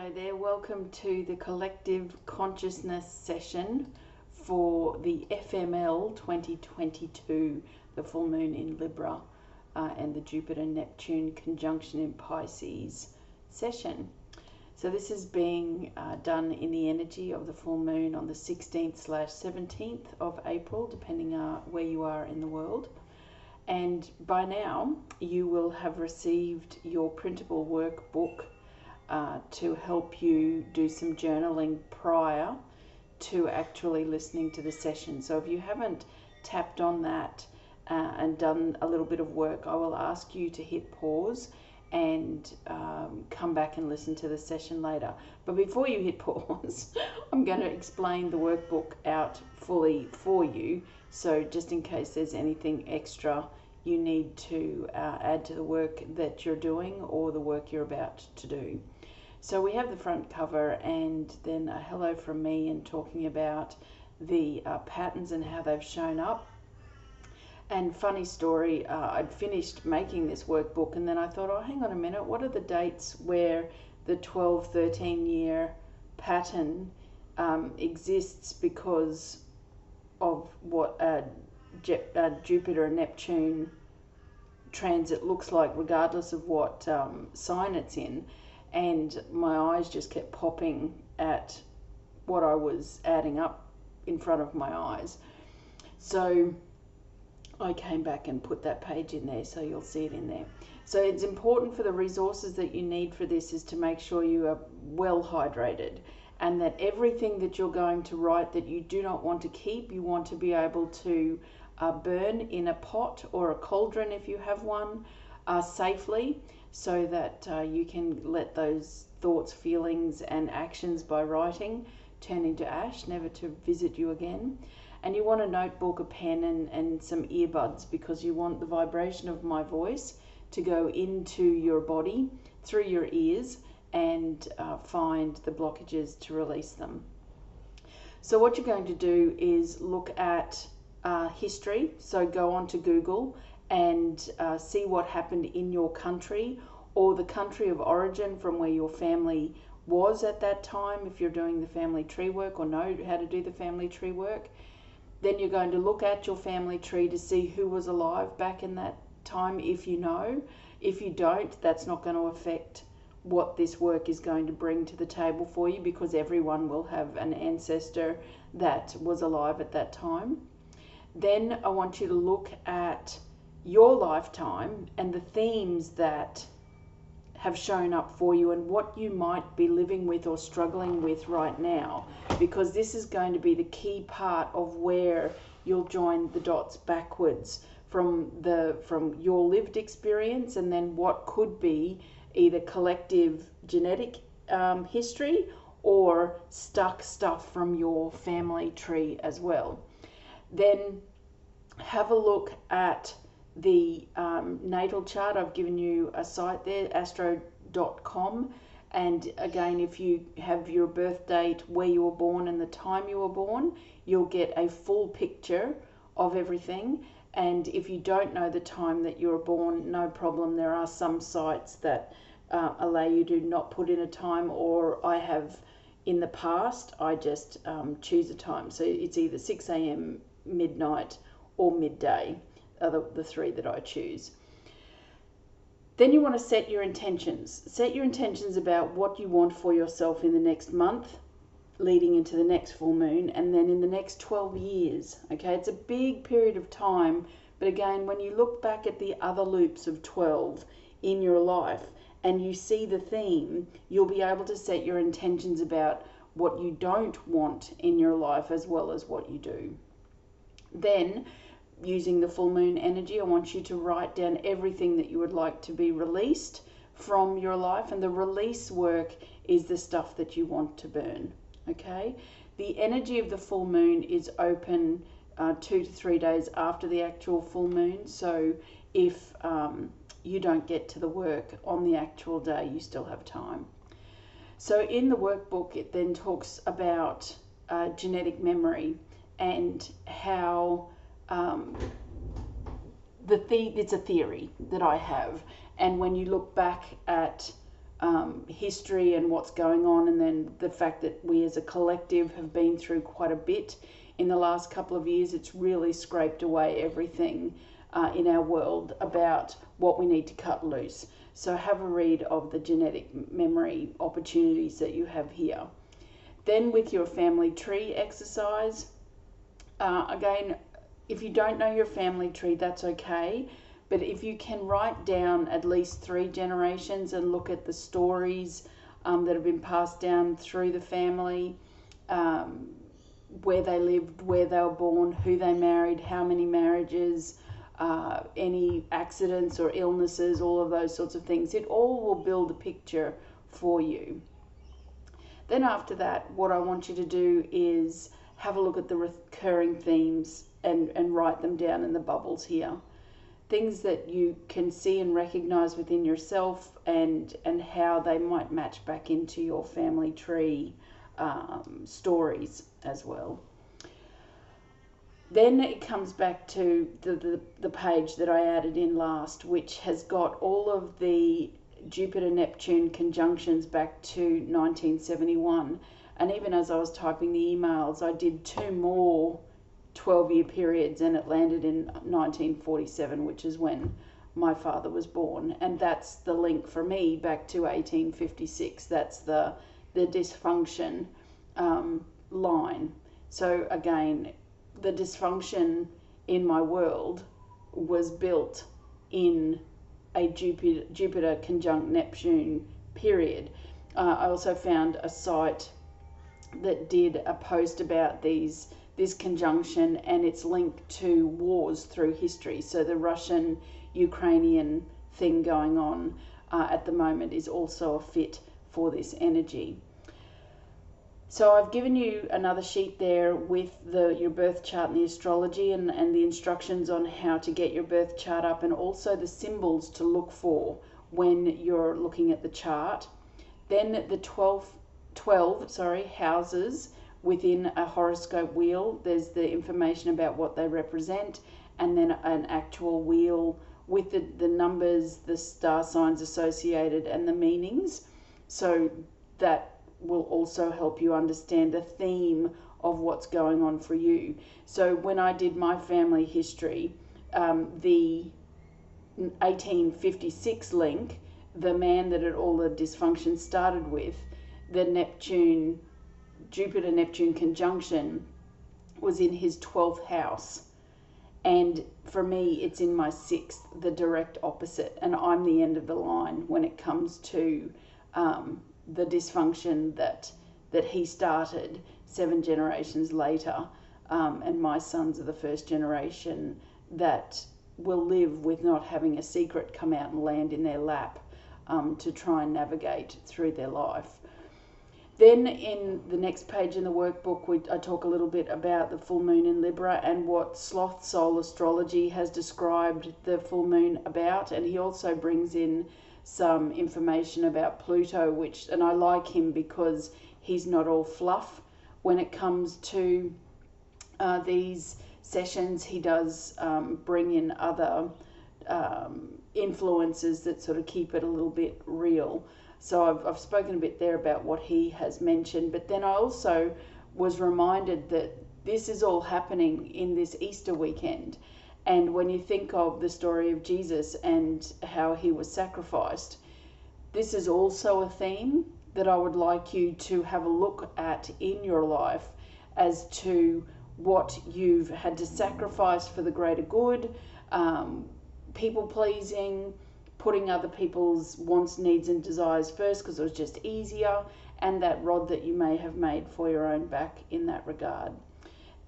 Righto there, welcome to the collective consciousness session for the FML 2022, the full moon in Libra uh, and the Jupiter Neptune conjunction in Pisces session. So, this is being uh, done in the energy of the full moon on the 16th slash 17th of April, depending on uh, where you are in the world. And by now, you will have received your printable workbook uh, to help you do some journaling prior to actually listening to the session. So if you haven't tapped on that uh, and done a little bit of work, I will ask you to hit pause and um, come back and listen to the session later. But before you hit pause, I'm going to explain the workbook out fully for you. So just in case there's anything extra you need to uh, add to the work that you're doing or the work you're about to do. So we have the front cover and then a hello from me and talking about the uh, patterns and how they've shown up. And funny story, uh, I'd finished making this workbook and then I thought, oh, hang on a minute, what are the dates where the 12, 13 year pattern um, exists because of what uh, Jupiter and Neptune transit looks like, regardless of what um, sign it's in and my eyes just kept popping at what I was adding up in front of my eyes. So I came back and put that page in there so you'll see it in there. So it's important for the resources that you need for this is to make sure you are well hydrated and that everything that you're going to write that you do not want to keep, you want to be able to uh, burn in a pot or a cauldron if you have one uh, safely so that uh, you can let those thoughts, feelings, and actions by writing turn into ash, never to visit you again. And you want a notebook, a pen, and, and some earbuds because you want the vibration of my voice to go into your body through your ears and uh, find the blockages to release them. So, what you're going to do is look at uh, history. So, go on to Google and uh, see what happened in your country or the country of origin from where your family was at that time, if you're doing the family tree work or know how to do the family tree work. Then you're going to look at your family tree to see who was alive back in that time, if you know. If you don't, that's not going to affect what this work is going to bring to the table for you because everyone will have an ancestor that was alive at that time. Then I want you to look at your lifetime and the themes that have shown up for you and what you might be living with or struggling with right now. Because this is going to be the key part of where you'll join the dots backwards from the from your lived experience and then what could be either collective genetic um, history or stuck stuff from your family tree as well. Then have a look at the um, natal chart. I've given you a site there, astro.com. And again, if you have your birth date, where you were born, and the time you were born, you'll get a full picture of everything. And if you don't know the time that you were born, no problem. There are some sites that uh, allow you to not put in a time, or I have in the past, I just um, choose a time. So it's either 6 a.m., midnight, or midday are the, the three that I choose. Then you want to set your intentions. Set your intentions about what you want for yourself in the next month, leading into the next full moon, and then in the next 12 years. Okay, it's a big period of time, but again, when you look back at the other loops of 12 in your life and you see the theme, you'll be able to set your intentions about what you don't want in your life as well as what you do. Then using the full moon energy, I want you to write down everything that you would like to be released from your life. And the release work is the stuff that you want to burn. Okay? The energy of the full moon is open uh, two to three days after the actual full moon. So if um, you don't get to the work on the actual day, you still have time. So in the workbook, it then talks about uh, genetic memory and how um, the, the it's a theory that I have, and when you look back at um, history and what's going on, and then the fact that we as a collective have been through quite a bit in the last couple of years. It's really scraped away everything uh, in our world about what we need to cut loose. So have a read of the genetic memory opportunities that you have here. Then with your family tree exercise, uh, again, if you don't know your family tree, that's okay. But if you can write down at least three generations and look at the stories um, that have been passed down through the family, um, where they lived, where they were born, who they married, how many marriages, uh, any accidents or illnesses, all of those sorts of things. It all will build a picture for you. Then, after that, what I want you to do is have a look at the recurring themes and, and write them down in the bubbles here. Things that you can see and recognize within yourself and, and how they might match back into your family tree um, stories as well. Then it comes back to the, the, the page that I added in last, which has got all of the Jupiter Neptune conjunctions back to 1971. And even as I was typing the emails, I did two more 12 year periods and it landed in 1947, which is when my father was born. And that's the link for me back to 1856. That's the, the dysfunction um, line. So again, the dysfunction in my world was built in a Jupiter, Jupiter conjunct Neptune period. Uh, I also found a site that did a post about these this conjunction and its link to wars through history. So the Russian Ukrainian thing going on uh, at the moment is also a fit for this energy. So I've given you another sheet there with the your birth chart and the astrology and, and the instructions on how to get your birth chart up and also the symbols to look for when you're looking at the chart. Then the 12, 12 sorry, houses within a horoscope wheel. There's the information about what they represent and then an actual wheel with the, the numbers, the star signs associated and the meanings. So that will also help you understand the theme of what's going on for you. So when I did my family history, um, the 1856 link, the man that had all the dysfunction started with, the Neptune, Jupiter Neptune conjunction, was in his 12th house. And for me, it's in my sixth, the direct opposite. And I'm the end of the line when it comes to um, the dysfunction that that he started seven generations later, um, and my sons are the first generation that will live with not having a secret come out and land in their lap um, to try and navigate through their life. Then in the next page in the workbook, we, I talk a little bit about the full moon in Libra and what Sloth Soul Astrology has described the full moon about, and he also brings in some information about Pluto, which, and I like him because he's not all fluff when it comes to uh, these sessions. He does um, bring in other um, influences that sort of keep it a little bit real. So I've, I've spoken a bit there about what he has mentioned, but then I also was reminded that this is all happening in this Easter weekend. And when you think of the story of Jesus and how he was sacrificed, this is also a theme that I would like you to have a look at in your life as to what you've had to sacrifice for the greater good, um, people pleasing, putting other people's wants, needs, and desires first because it was just easier, and that rod that you may have made for your own back in that regard.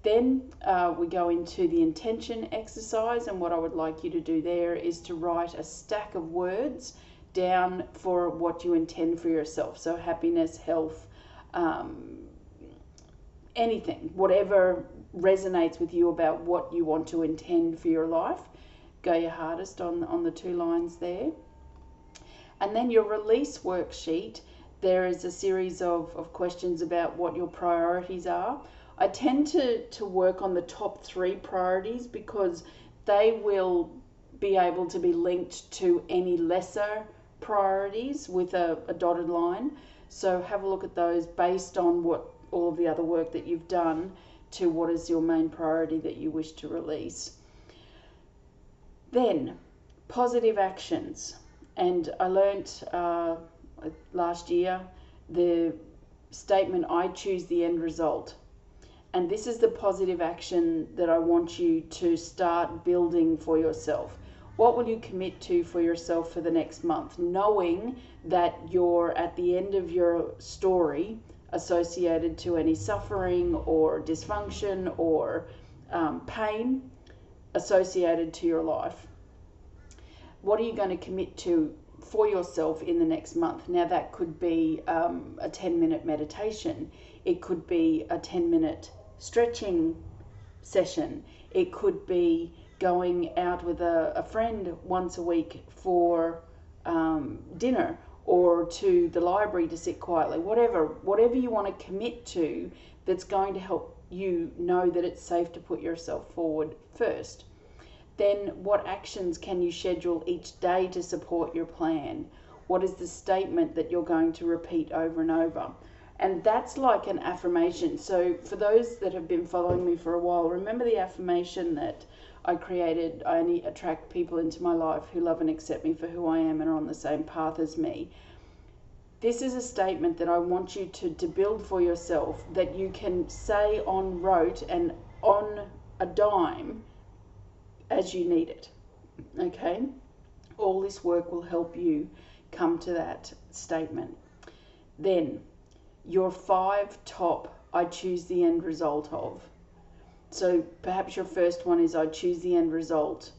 Then uh, we go into the intention exercise, and what I would like you to do there is to write a stack of words down for what you intend for yourself. So, happiness, health, um, anything, whatever resonates with you about what you want to intend for your life. Go your hardest on, on the two lines there. And then your release worksheet, there is a series of, of questions about what your priorities are. I tend to, to work on the top three priorities because they will be able to be linked to any lesser priorities with a, a dotted line. So have a look at those based on what all of the other work that you've done to what is your main priority that you wish to release. Then, positive actions. And I learnt uh, last year the statement I choose the end result. And this is the positive action that I want you to start building for yourself. What will you commit to for yourself for the next month, knowing that you're at the end of your story associated to any suffering or dysfunction or um, pain associated to your life? What are you going to commit to for yourself in the next month? Now, that could be um, a 10 minute meditation, it could be a 10 minute stretching session, it could be going out with a, a friend once a week for um, dinner or to the library to sit quietly, whatever, whatever you want to commit to that's going to help you know that it's safe to put yourself forward first. Then, what actions can you schedule each day to support your plan? What is the statement that you're going to repeat over and over? And that's like an affirmation. So, for those that have been following me for a while, remember the affirmation that I created, I only attract people into my life who love and accept me for who I am and are on the same path as me. This is a statement that I want you to, to build for yourself that you can say on rote and on a dime as you need it. Okay? All this work will help you come to that statement. Then, your five top I choose the end result of. So perhaps your first one is I choose the end result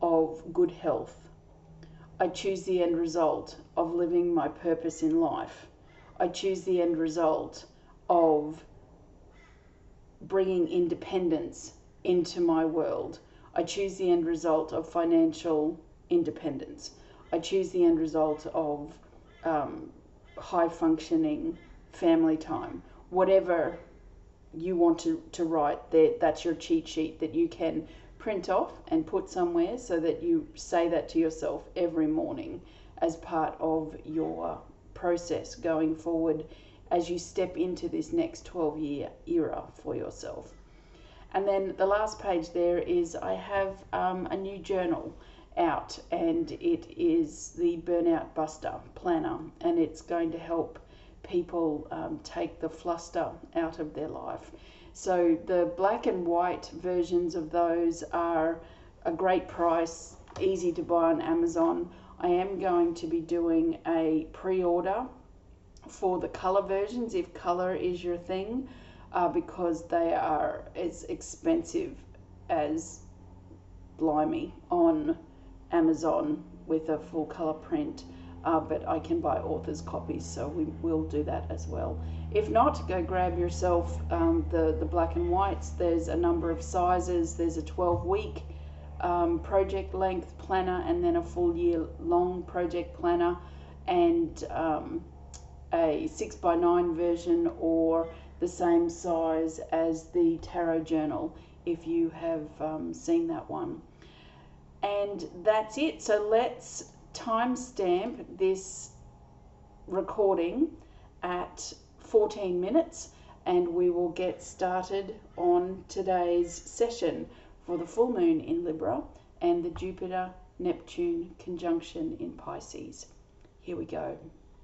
of good health. I choose the end result of living my purpose in life. I choose the end result of bringing independence into my world. I choose the end result of financial independence. I choose the end result of um, high functioning family time. Whatever you want to, to write, that that's your cheat sheet that you can print off and put somewhere so that you say that to yourself every morning as part of your process going forward as you step into this next 12 year era for yourself. And then the last page there is I have um, a new journal out and it is the Burnout Buster Planner and it's going to help people um, take the fluster out of their life. So the black and white versions of those are a great price, easy to buy on Amazon. I am going to be doing a pre-order for the color versions if color is your thing uh, because they are as expensive as blimey on Amazon with a full color print uh, but I can buy author's copies, so we will do that as well. If not, go grab yourself um, the, the black and whites. There's a number of sizes. There's a 12 week um, project length planner and then a full year long project planner and um, a 6 by 9 version or the same size as the tarot journal if you have um, seen that one. And that's it. So let's timestamp this recording at 14 minutes and we will get started on today's session for the full moon in Libra and the Jupiter Neptune conjunction in Pisces. Here we go.